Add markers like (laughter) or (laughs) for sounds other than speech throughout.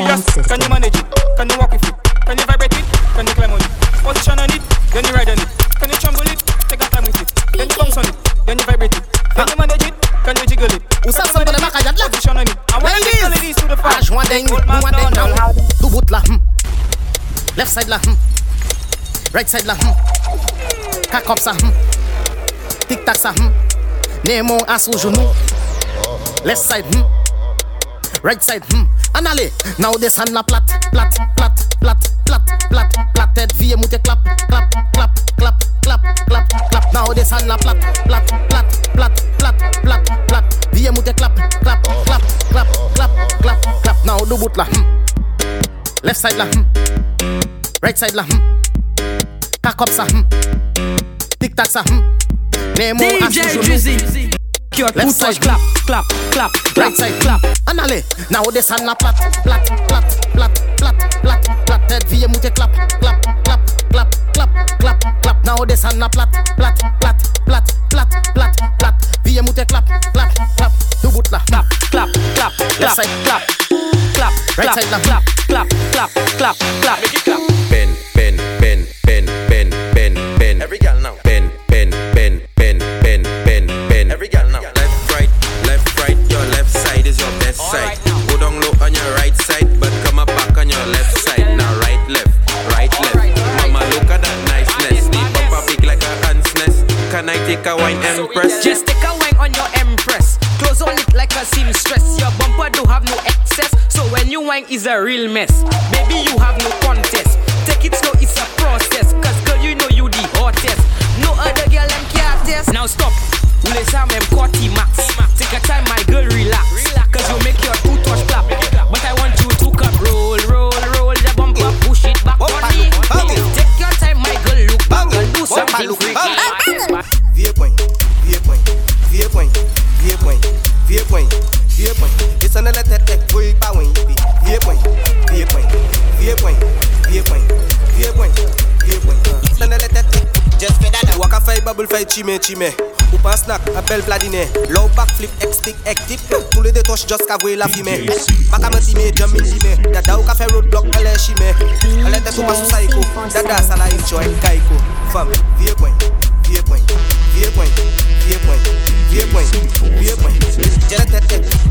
Sound just. Can you manage it? Can you walk with it? Can you vibrate it? Can you climb on it? Position on it, then you ride on it. Can you tremble it? Take your time with it. Then you bounce on it, then you vibrate it. Can you manage it? Can you jiggle it? Ou sa Can you sample manage makayad it? la? Position on it. I want to take ladies to the front. Ah, joint ding, joint ding now. Do bout la, hmm. Left side la, hmm. Right side la, hmm. Cock up sa, hmm. Tic tac sa, hmm. Nemo à sous genou. Left side, hmm. Right side, hmm. En allez, now descend la plate, plate, plate, plate, plate, plate, plate, tête, vie moute clap, clap, clap, clap, clap, clap, clap. Now descend la plate, plate, plate, plate, plate, plate, plate, vie moute clap, clap, clap, clap, clap, clap, clap. Now do bout la, hmm. Left side la, hmm. Right side la, hmm. Up sa, hmm. Tic tac sa, hmm. Nemo DJ genou. Drizzy. Cure Left side. clap, clap, clap, clap, Right side, clap. En allez, now descend la plate, plate, plate, plate, plate, plate, plate, tête, vie moute clap, clap, clap, clap, clap, clap, clap. Now descend la plate, plate, plate, plate, plate, plate, plate, vie moute clap, clap, clap. Do bout la, clap, clap, clap, clap, side. clap, clap, Right clap, side, left. clap, clap, clap, clap, clap. Make it clap. It a seamstress. Your bumper do have no excess. So when you wine is a real mess. Baby, you have no contest. Take it slow, it's a process. Cause girl, you know you the hottest. No other girl can't test. Now stop. Ule sa même corti max. Take a time, my girl, relax. Cause you make your two touch clap. But I want you to come roll, roll, roll the bumper, push it back on me. Take your time, my girl, look back and do something freaky. Point, vieux point. Descend la tête, tête, oui, pas oui. Vieux point, vieux point, vieux point, vieux point, vieux point, vieux point. Descend la tête, tête. Just fais that. Walk a fay bubble fay chimé chimé. Ou pas snack, appelle Vladimir. Low backflip, X-stick, X-tip. Tous les détoches, just voir la fumée. Qu'à me timer, jump in timé. Dada ou fait roadblock, elle est chimé. Elle est tout pas sous psycho. Dada, ça la enjoy, kaiko. Femme, vieux point, vieux point, vieux point, vieux point, vieux point, vieux point. Just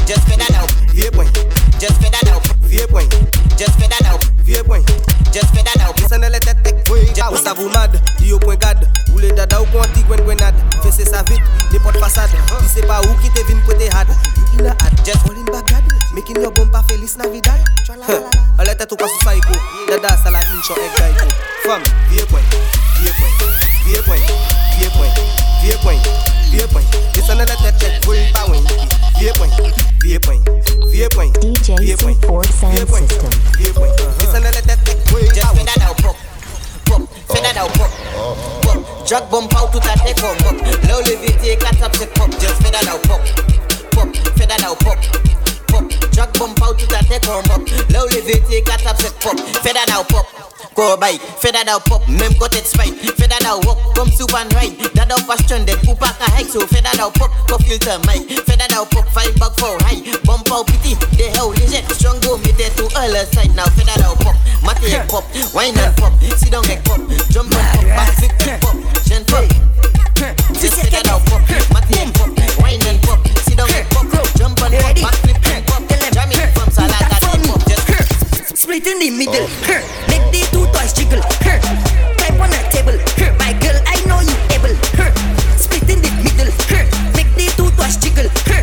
just out. Point, just fais out. Point, just fais out. Point, just fais out. Descend la tête, tête, oui. Ou ça vous point. Ou les ou quanti gwen gwenade. Fais ça vite, les façade. Tu sais pas où qui te vin côté had. Just all in. Making your bumper Feliz Navidad. Elle était tout pas sous psycho. Dada, ça la incho egg gaiko. Femme, vieux point, vieux point, vieux point, vieux point, vieux point, vieux point. Descend la tête, tête, oui, pas oui. Vieux point, vieux point, vieux point, DJ vieux point, C4 Sound vieux point, System. vieux point. Descend la tête, tête, oui, pas oui. Fais that out, pop, pop. Drag bump out tout à tes com, pop. Là où le VT, 4 up, c'est pop. Just fais that out, pop, pop. Fais that out, pop, pop. Drag bump out tout à tes com, pop. Là où le VT, 4 up, c'est pop. Fais that out, pop. go bike. Feather down pop, mem got it spike. Feather down walk, come soup and ride. That down question, then poop a hike. So feather down pop, go filter mic. Feather down pop, five back for high. Bump out pity, they hell legit. Strong go me there to all side. Now feather down pop, mate pop, wine and pop. Sit down and pop, jump and pop, back flip pop, gen pop. Just feather down pop, mate pop, wine and pop. Sit down and pop, jump and pop, back Split in the middle. Oh. Huh. Make the two toys jiggle. Huh. Type on the table. Huh. My girl, I know you able. Huh. Split in the middle. Huh. Make the two toys jiggle. Huh.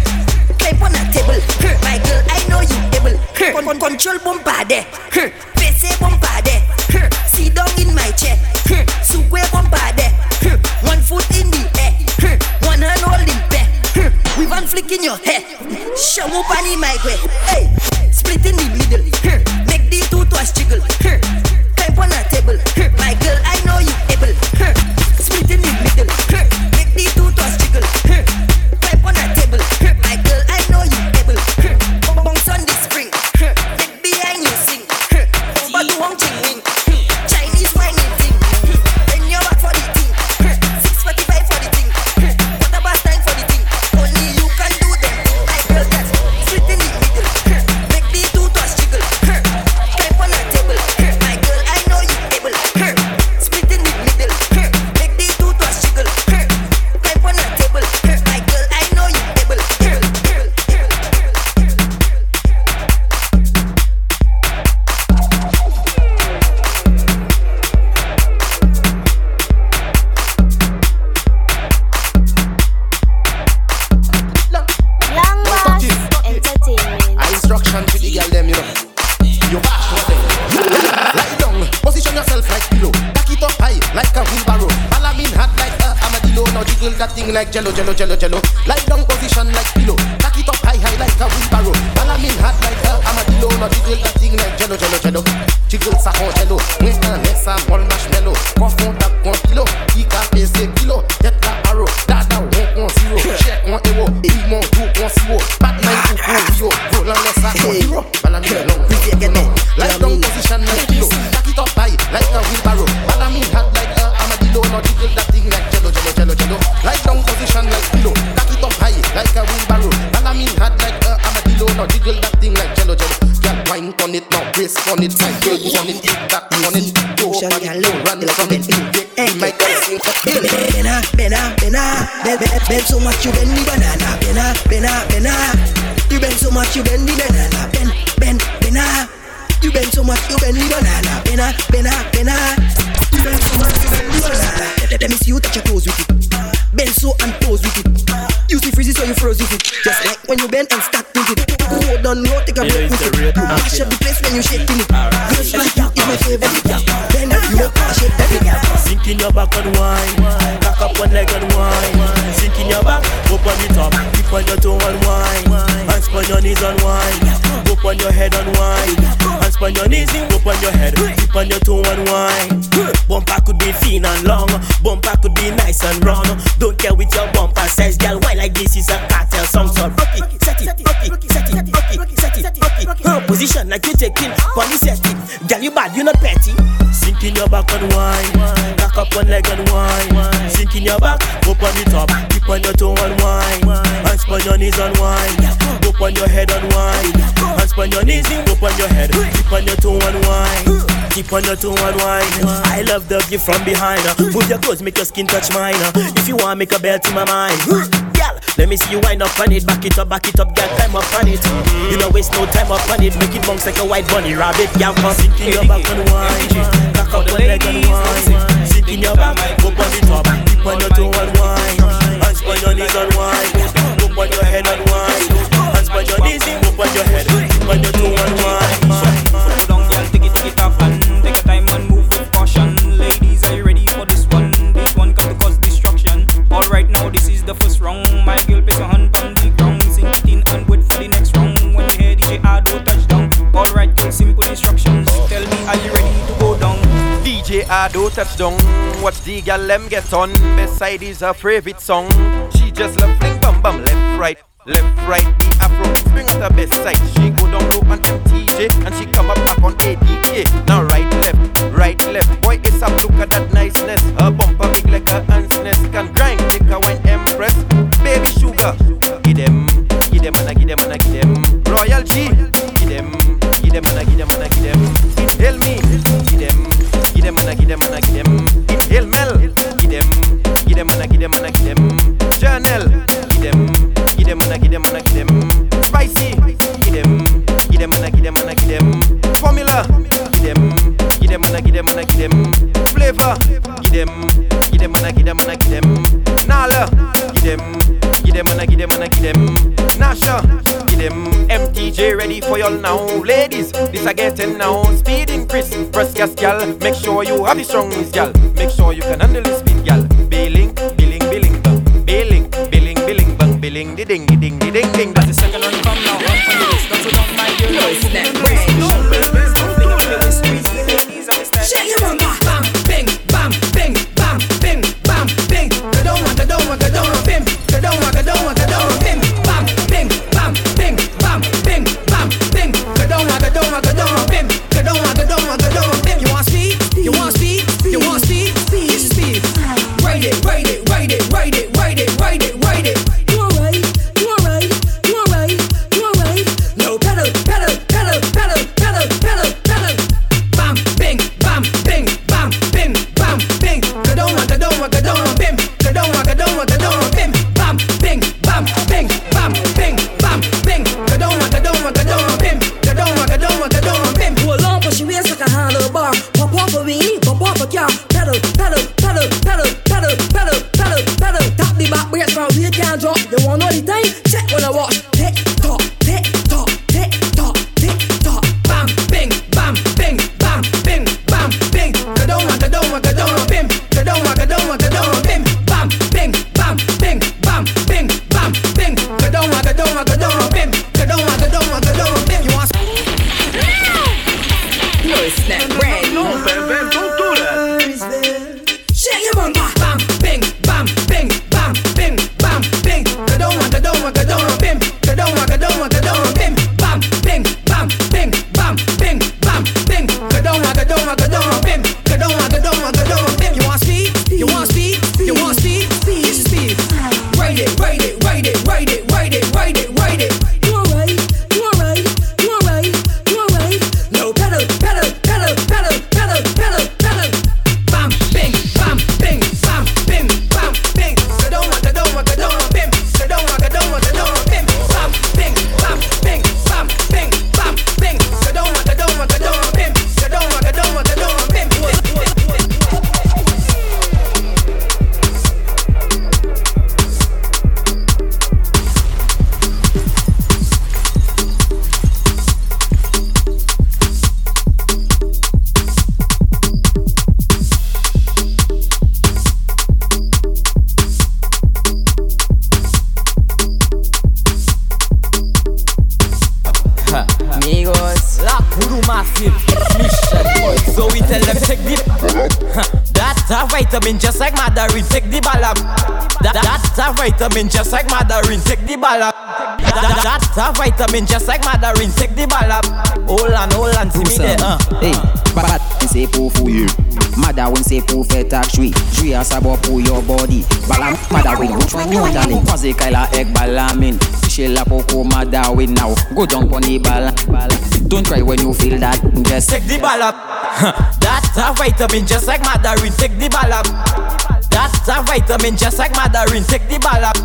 Type on the table. Huh. My girl, I know you able. Huh. Con- con- control bombade. Huh. Face bombade. Huh. Sit down in my chair. Huh. Sukwe bombade. Huh. One foot in the air. Huh. One hand holding back. Huh. With one flick in your hair. Show up on the mic. way. Hey. Split in the middle. Huh. The two toys jiggle. Type on the table. My girl, I yourself like pillow. Back it up high like a wheelbarrow. Balamin hat like uh, a armadillo. Now jiggle that thing like jello, jello, jello, jello. Lie down, position like pillow. The freezes so you froze with it. Just like when you bend and stack with it. Go down low, take a break with it. You mash up the place when you shaking it. Girls like you is my favorite. Bend up, you mash it every girl. Sink in your back and wine. Cock up one leg and wine. Sink in your back, up on the top. Tip on your toe and wine. Hands on your knees and wine. Up on your head and wine. Hands on your knees, up on your head. Tip on your toe and wine. Bumper could be thin and long. Bumper could be nice and round. Don't care with your bumper size, girl. Why like this is a cartel song? So rock it, set it, rock it, set it, rock it, set it, rock it. Huh, position like you taking, police it. Girl, you bad, you not petty. Sink in your back and wine. Cock up one leg and wine. Sink in your back, up on the top. Keep on your toe and wine. Hands on your knees and wine. Up on your head and wine. Hands on your knees, up on your head. Keep on your toe and wine. Keep on your toe and wine. I love the view from behind. Uh. Move your clothes, make your skin touch mine. Uh. If you want, make a belt in my mind. Girl, let me see you wind up on it. Back it up, back it up, girl, climb up on it. You don't waste no time up on it. Make it bounce like a white bunny rabbit. Girl, come sink in your back and wine. Cock up one leg and wine. Sink in your back, up on the top. Keep on your toe and wine. Hands on your knees and wine. Up on your head and wine. Hands on your knees, up on your head. Keep on your toe and wine. I do touch down. Watch the gal them get on. Beside is her favorite song. She just love fling bum bum left right. Left right, the afro swing at her best side. She go down low on MTJ and she come up back on ADK. Now right left, right left. Boy, it's up. Look at that niceness. Her bumper them. Journal, give them, give them and I give them and I give them. Spicy, give them, give them and I give them and I give them. Formula, give them, give them and I give them and I give them. Flavor, give them, give them and I give them and I give them. Nala, give them, give them and I give them and I give them. Nasha, give them. MTJ ready for y'all now, ladies. This I getting now. Speed increase, press gas, gal. Make sure you have the strong gal. Make sure you can handle the speed. Billing, bang. Billing, the ding, the ding, vitamin just like Mandarin. Take the ballap that, That's a vitamin just like Mandarin. Take the ballap Hold on, hold on, see me there uh. Hey, bad. Say pour fou Mother when say pour fait tak chui Chui a sabo pour your body. Balam mother win Which one you darling Paze kaila ek balamin Fishe la poko mother win now. Go down the bala Don't cry when you feel that. Just Take the ballap (laughs) That's a vitamin just like Mandarin. Take the ballap That's a vitamin just like Mandarin Take the ball up.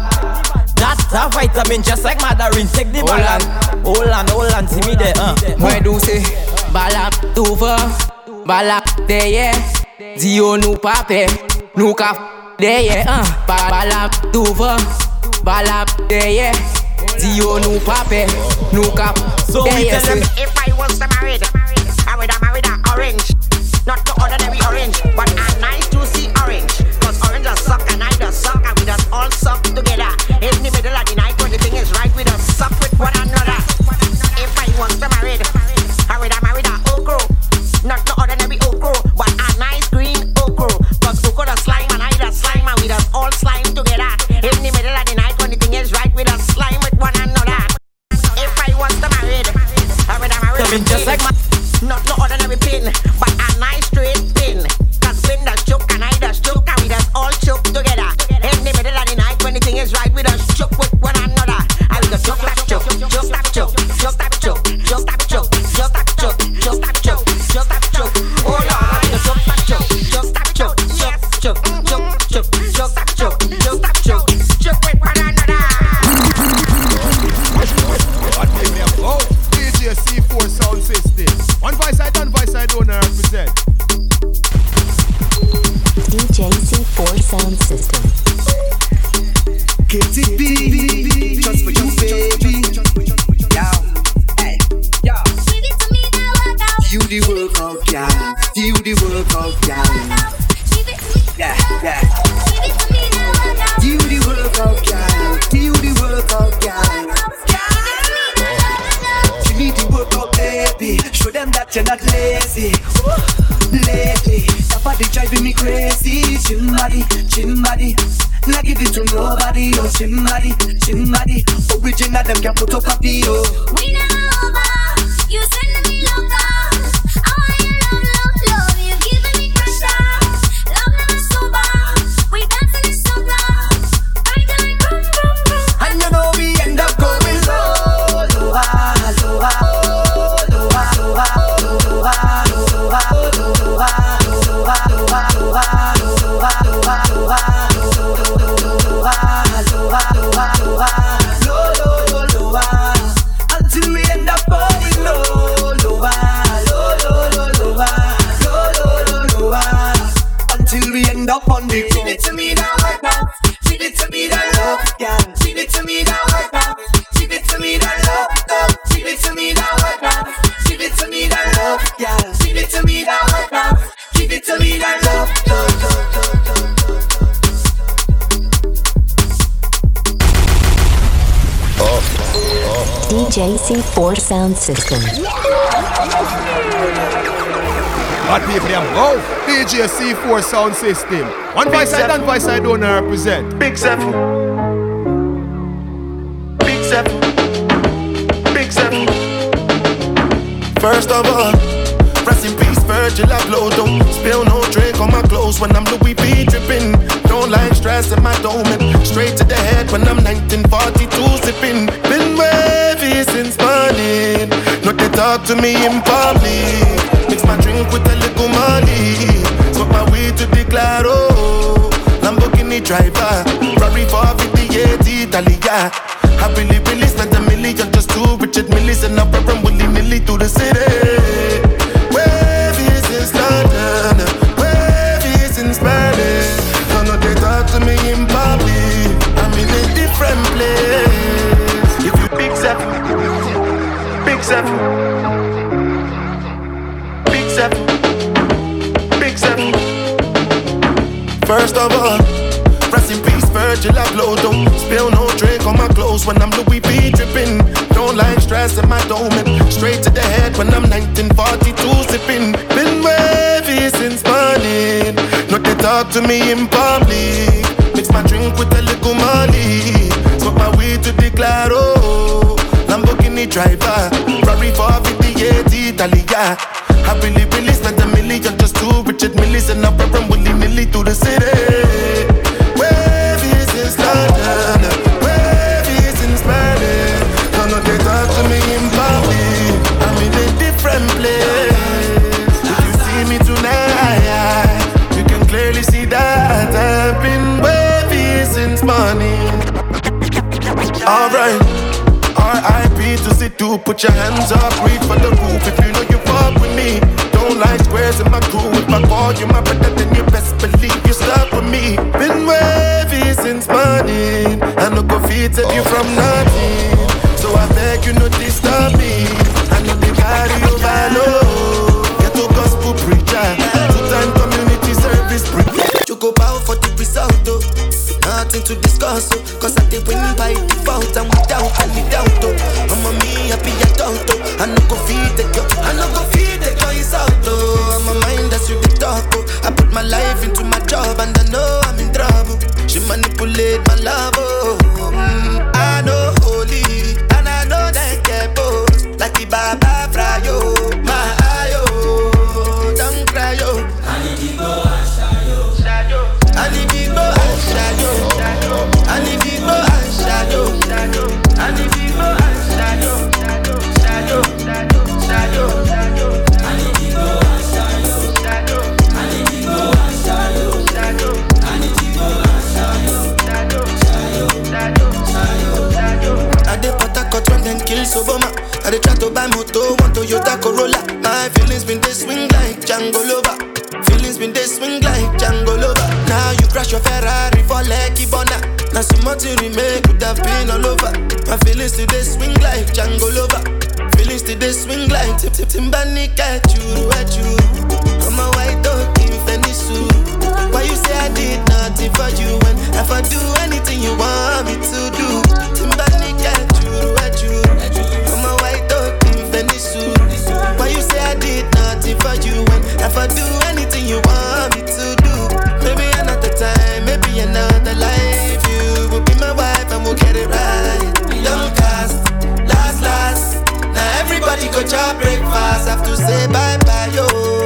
That's a vitamin just like Mandarin Take the ball up. Hold on, hold on, see me there uh. Moi do say ball up over? Ball up Balap deye Dio nou pape Nou ka f- deye uh. Ball up Ba- Balap touva Balap deye Dio nou pape Nou ka f- So we deye tell them say If I was to married, I would have married a orange. Not the ordinary orange, but a just suck and we just all suck together. In the middle of the night when the thing is right, we just suck with one another. If I want to married, body, chin body. Not give it to nobody, oh chin body, chin body. Original them can put up a video. We never over. You send C4 Sound System. Bad people them go. DJ C4 sound system. One Big voice side and voice side don't represent. Big Zeph. Big Zeph. Big Zeph. First of all, rest in peace, Virgil Abloh. Don't spill no drink on my clothes when I'm Louis V dripping. Don't like stress in my dome. Straight to the head when I'm 1942 sipping. Been wavy since morning. Not they talk to me in public. Mix my drink with a little money. Smoke my weed to the claro. Lamborghini driver, Ferrari 458 Italia. I really, spent a million just to Richard Millis and I run from willy nilly through the city. When I'm Louis V dripping. Don't like stress in my dome. Straight to the head when I'm 1942 sipping. Been wavy since morning. Not they talk to me in public. Mix my drink with a little money. Smoke my weed to the claro. Lamborghini driver, Ferrari 458 Italia. I really, really spent a million just to Richard Millis and I run willy nilly through the city. Put your hands up, reach for the roof if you know you fuck with me. Don't like squares in my crew. If I call you my brother, then you best believe you stuck with me. Been wavy since morning. I no go feed save you from nothing. So I beg you not disturb me. I know they carry overload. Get to gospel preacher, two time community service preacher. You go bow for the result. Nothing to discuss, oh. Ferrari for Lucky Bona. Now some more to remake could have been all over. My feelings today swing like Django Lover. Feelings today swing like Tip Tip Timbani at you, at you. I'm a white dog in Fendi suit. Why you say I did nothing for you when if I do anything you want me to do? Timbani at you, at you. I'm a white dog in Fendi suit. Why you say I did nothing for you when if I do anything you want me to do? Another life. You will be my wife and we'll get it right. Young cast, last, last. Now everybody go chop breakfast. Have to say bye bye, yo.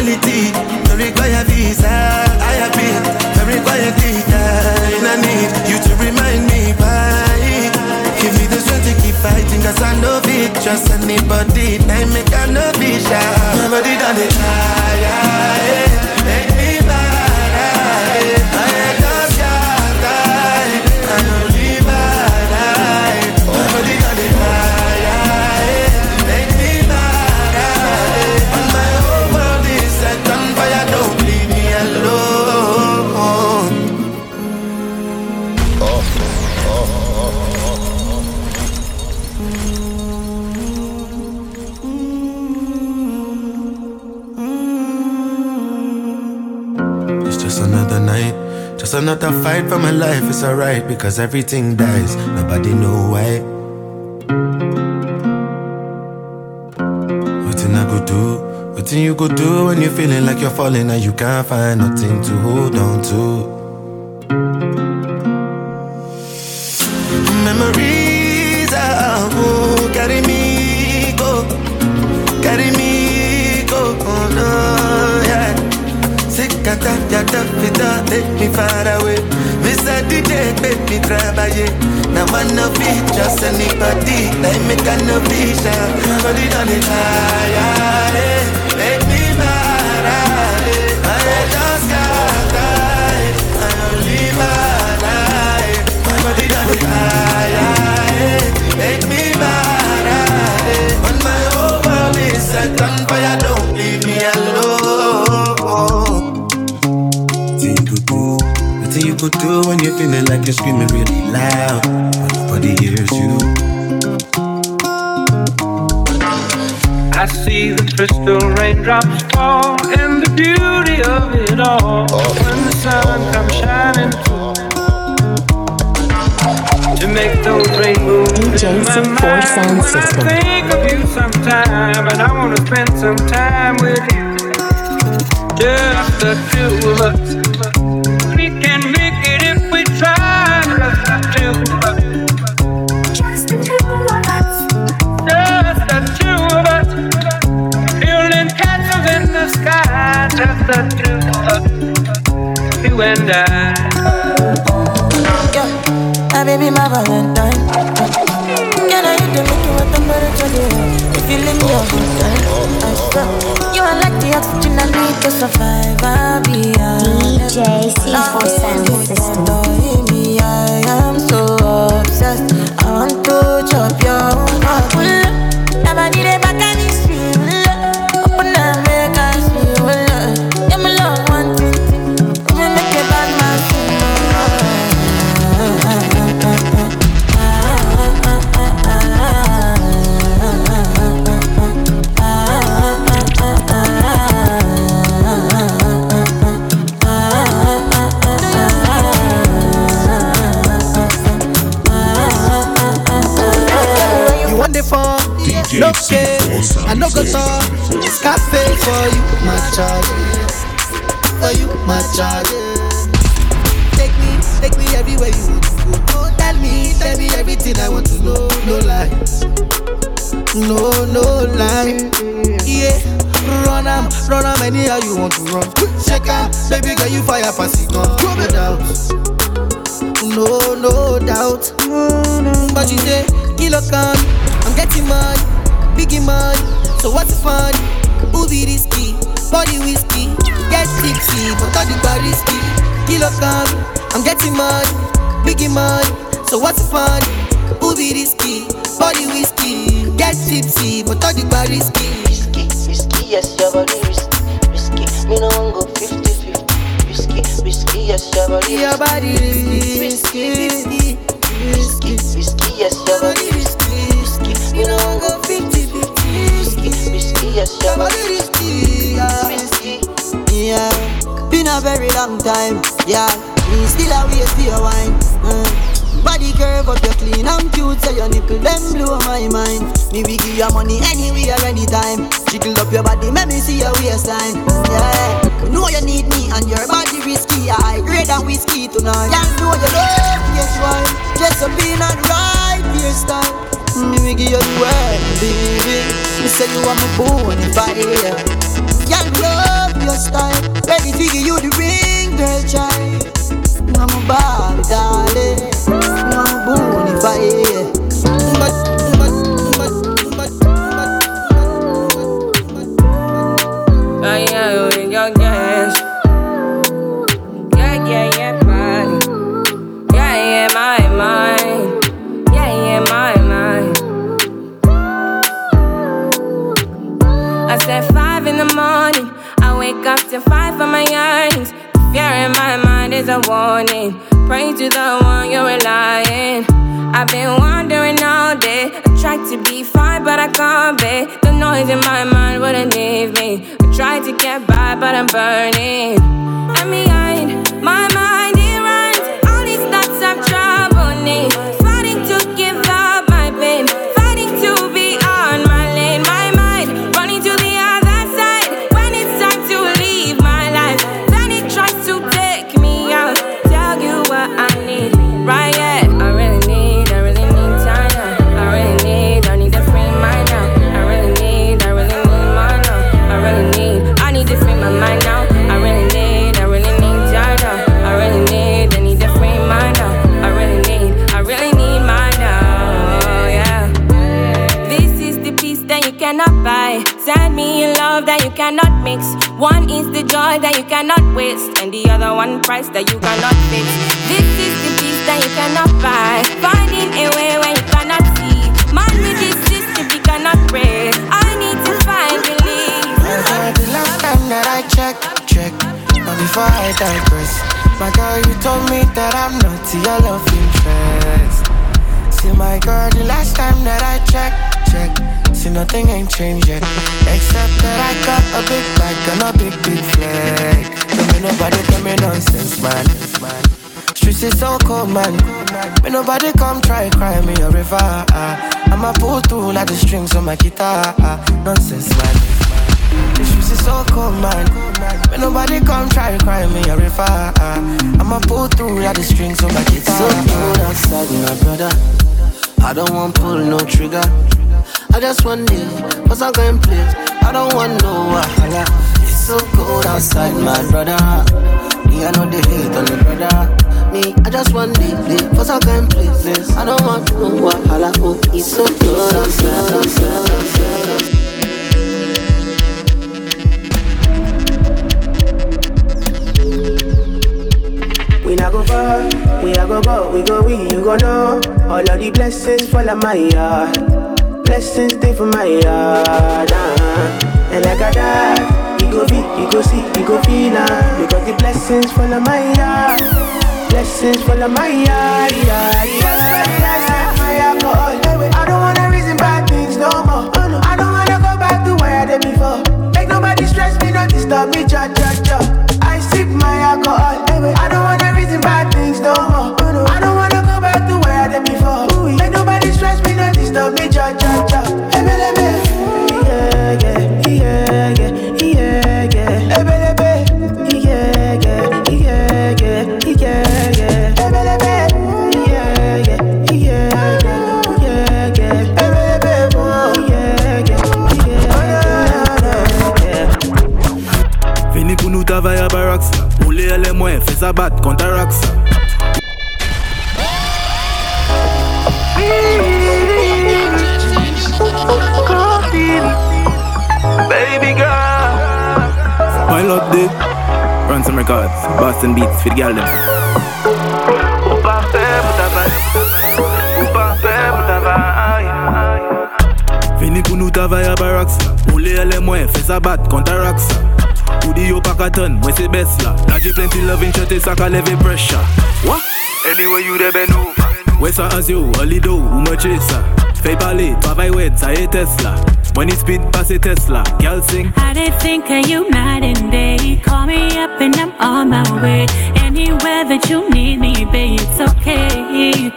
Reality. No require visa. I have been very quietly dying. I need you to remind me why. Give me the strength to keep fighting, cause I know it. Trust anybody, I make I know be shy. My body done it fight for my life. It's alright because everything dies. Nobody know why. Nothing I could do, nothing you could do when you're feeling like you're falling and you can't find nothing to hold on to. Memories Sick at that, yeah, that fit that take me far away. Mr. DJ, make me travailler. Now I no fit just anybody, like me can no vision. Body done it higher, eh. make me mad, eh. I just got tired, I only eh. my body done it higher, eh. make me mad, eh. on my whole world is set on fire, go through when you're feeling like you're screaming really loud, but nobody hears you. I see the crystal raindrops fall and the beauty of it all when the sun comes shining. To make those rainbows in my mind when system. I think of you sometime, and I wanna spend some time with you. Just the two of us. You and I. My baby, my Valentine. Can I hit the make you what temperature you? If you leave me a good time, I swear. You are like the oxygen I need to survive. I'll be honest. DJ C4 Sound System. No case. I no go talk. Cafe for you, my child. For you, my child. Take me, take me everywhere you want to go. Tell me, tell me everything I want to know. No lies. No, no lie. Yeah. Run am, run am anyhow you want to run. Check am, baby girl you fire pass it gun. No doubt. No, no doubt. But you say, kilo can, I'm getting money, biggie money. So what's the fun? Who be risky? Body whiskey, get tipsy, but all the bar risky. Kilo can, I'm getting money, biggie money. So what's the fun? Who be risky? Body whiskey, get tipsy, but all the bar risky. Risky, risky, yes, your body risky, risky. Me no one go 50-50. Risky, risky, yes, your body Your body risky, risky, risky, risky, risky, yes, your body risky, risky. Me no one go your body risky, risky. Yeah, been a very long time. Yeah, me still a for your wine. Uh. Body curve up, you clean and cute, so your nipple them blow my mind. Me we give you money anywhere, anytime. Jiggle up your body, make me see your waistline. Yeah, know you need me and your body risky. I grade than whiskey tonight. Yeah, know you love, yes why? Dress up in and right hairstyle. Me we give you the world, baby. Me say you are my bonafide. Yeah, love your style. Ready to give you the ring, girl, child. I'm a bad darling. I'm a bonafide. But, ay, ay, ay, wake up to five for my earnings. The fear in my mind is a warning. Pray to the one you're relying. I've been wandering all day. I tried to be fine, but I can't be. The noise in my mind wouldn't leave me. I tried to get by, but I'm burning. I'm behind my mind, it runs. All these thoughts have trouble me. Cannot mix. One is the joy that you cannot waste, and the other one price that you cannot fix. This is the peace that you cannot buy. Finding a way when you cannot see. Man with this system, you cannot pray. I need to find relief. the last time that I checked, check, and before I digress, my girl, you told me that I'm not your love interest. See, my girl, the last time that I checked, check. See, nothing ain't changed yet. Except that I got a big bag and a big, big flag. So me nobody tell me nonsense, man. Streets is so cold, man. Me nobody come try cry me a river. I'ma pull through like the strings on my guitar. Nonsense, man. The streets is so cold, man. Me nobody come try cry me a river. I'ma pull through like the strings on my guitar. So cold outside, my brother. I don't want pull no trigger. I just want live, cause I'm going place. I don't want no wahala. It's so cold outside, my brother. Me, I know the hate on the brother. Me, I just want live, live, cause I'm going places. I don't want no wahala. Oh, it's so cold outside. We not go far, we not go go, we go we, you go know. All of the blessings fall on my yard. Blessings stay for my yard. Uh. And like I died, you go be, you go see, you go feel uh, Because the blessings fall on my yard. Blessings fall on my yard. Yeah, yeah, yeah. My alcohol, I don't wanna reason bad things no more. Oh, no. I don't wanna go back to where I did before. Make nobody stress me, don't disturb me, cha cha cha. I sip my alcohol, I don't wanna reason bad things no more. Mwen fe sa bat konta rak sa Baby girl. Pilot day Ransom Records Boston Beats for the girl them Ou pa fe pou travay. Ou pa fe pou travay. Vini pou nou travay a barak sa Ou le ele mwen fe sa bat konta rak sa Ou di yo pa katon, mwen se bes la Naje plenty loving chote sa ka leve pressure What? Anyway you de ben over. Wè sa as yo, holido, ou mwen chesa Fey pale, travay wed, sa e Tesla When it speed pass a Tesla Girl sing I did think of you night and day. Call me up and I'm on my way. Anywhere that you need me, babe, it's okay.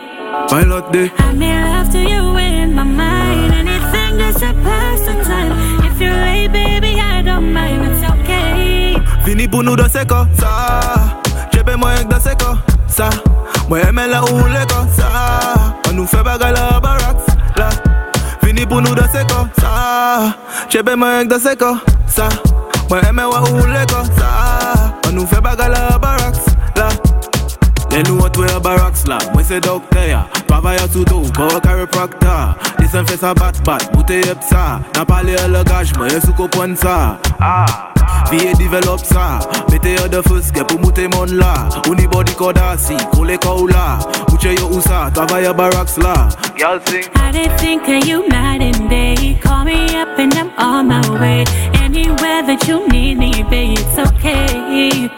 Pilot day I'm in love to you in my mind. Anything that's a okay. Vini pou nou danse ko Sa. Jebe mwen ek danse ko Sa. Mwen eme la ou le ko Sa. An nou fe bagay la baraks La. Vini pou nou danse ko Sa Jebe mwen ek danse ko Sa Mwen eme wa ou le ko Sa Lè nou an twe a baraks la Mwen se dokte ya. Travay a sou tou Ko chiropractor Disen fe sa bat bat. Boute yep sa Nan pale a lagaj Mwen sou ko sa Ah. Viye develop sa Mete yo de fus Ge pou moute mon la. Uni body koda si Kole kou la Mouche yo usa Travay a baraks la. Girl sing. I did think of you night and day. Call me up and I'm on my way. Anywhere that you need me, babe, it's okay.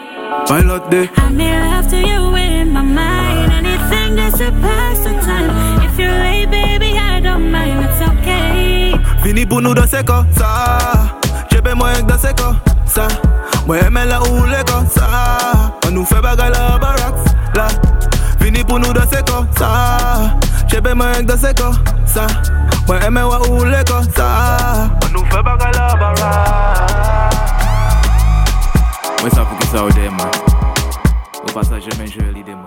Pilot day. I'm in love to you in my mind. Anything that's a pass the time. If you're late, baby, I don't mind. It's okay. Fini pour nous danser comme ça. J'ai bien moyen de danser comme ça. Moi, la roule comme ça. On nous fait bagarre la baraque là. Fini pour nous danser comme ça. J'ai bien moyen de danser comme ça. Moi, elle la comme ça. On nous fait bagarre la baraque. Pasa jemen jwe li de mwen.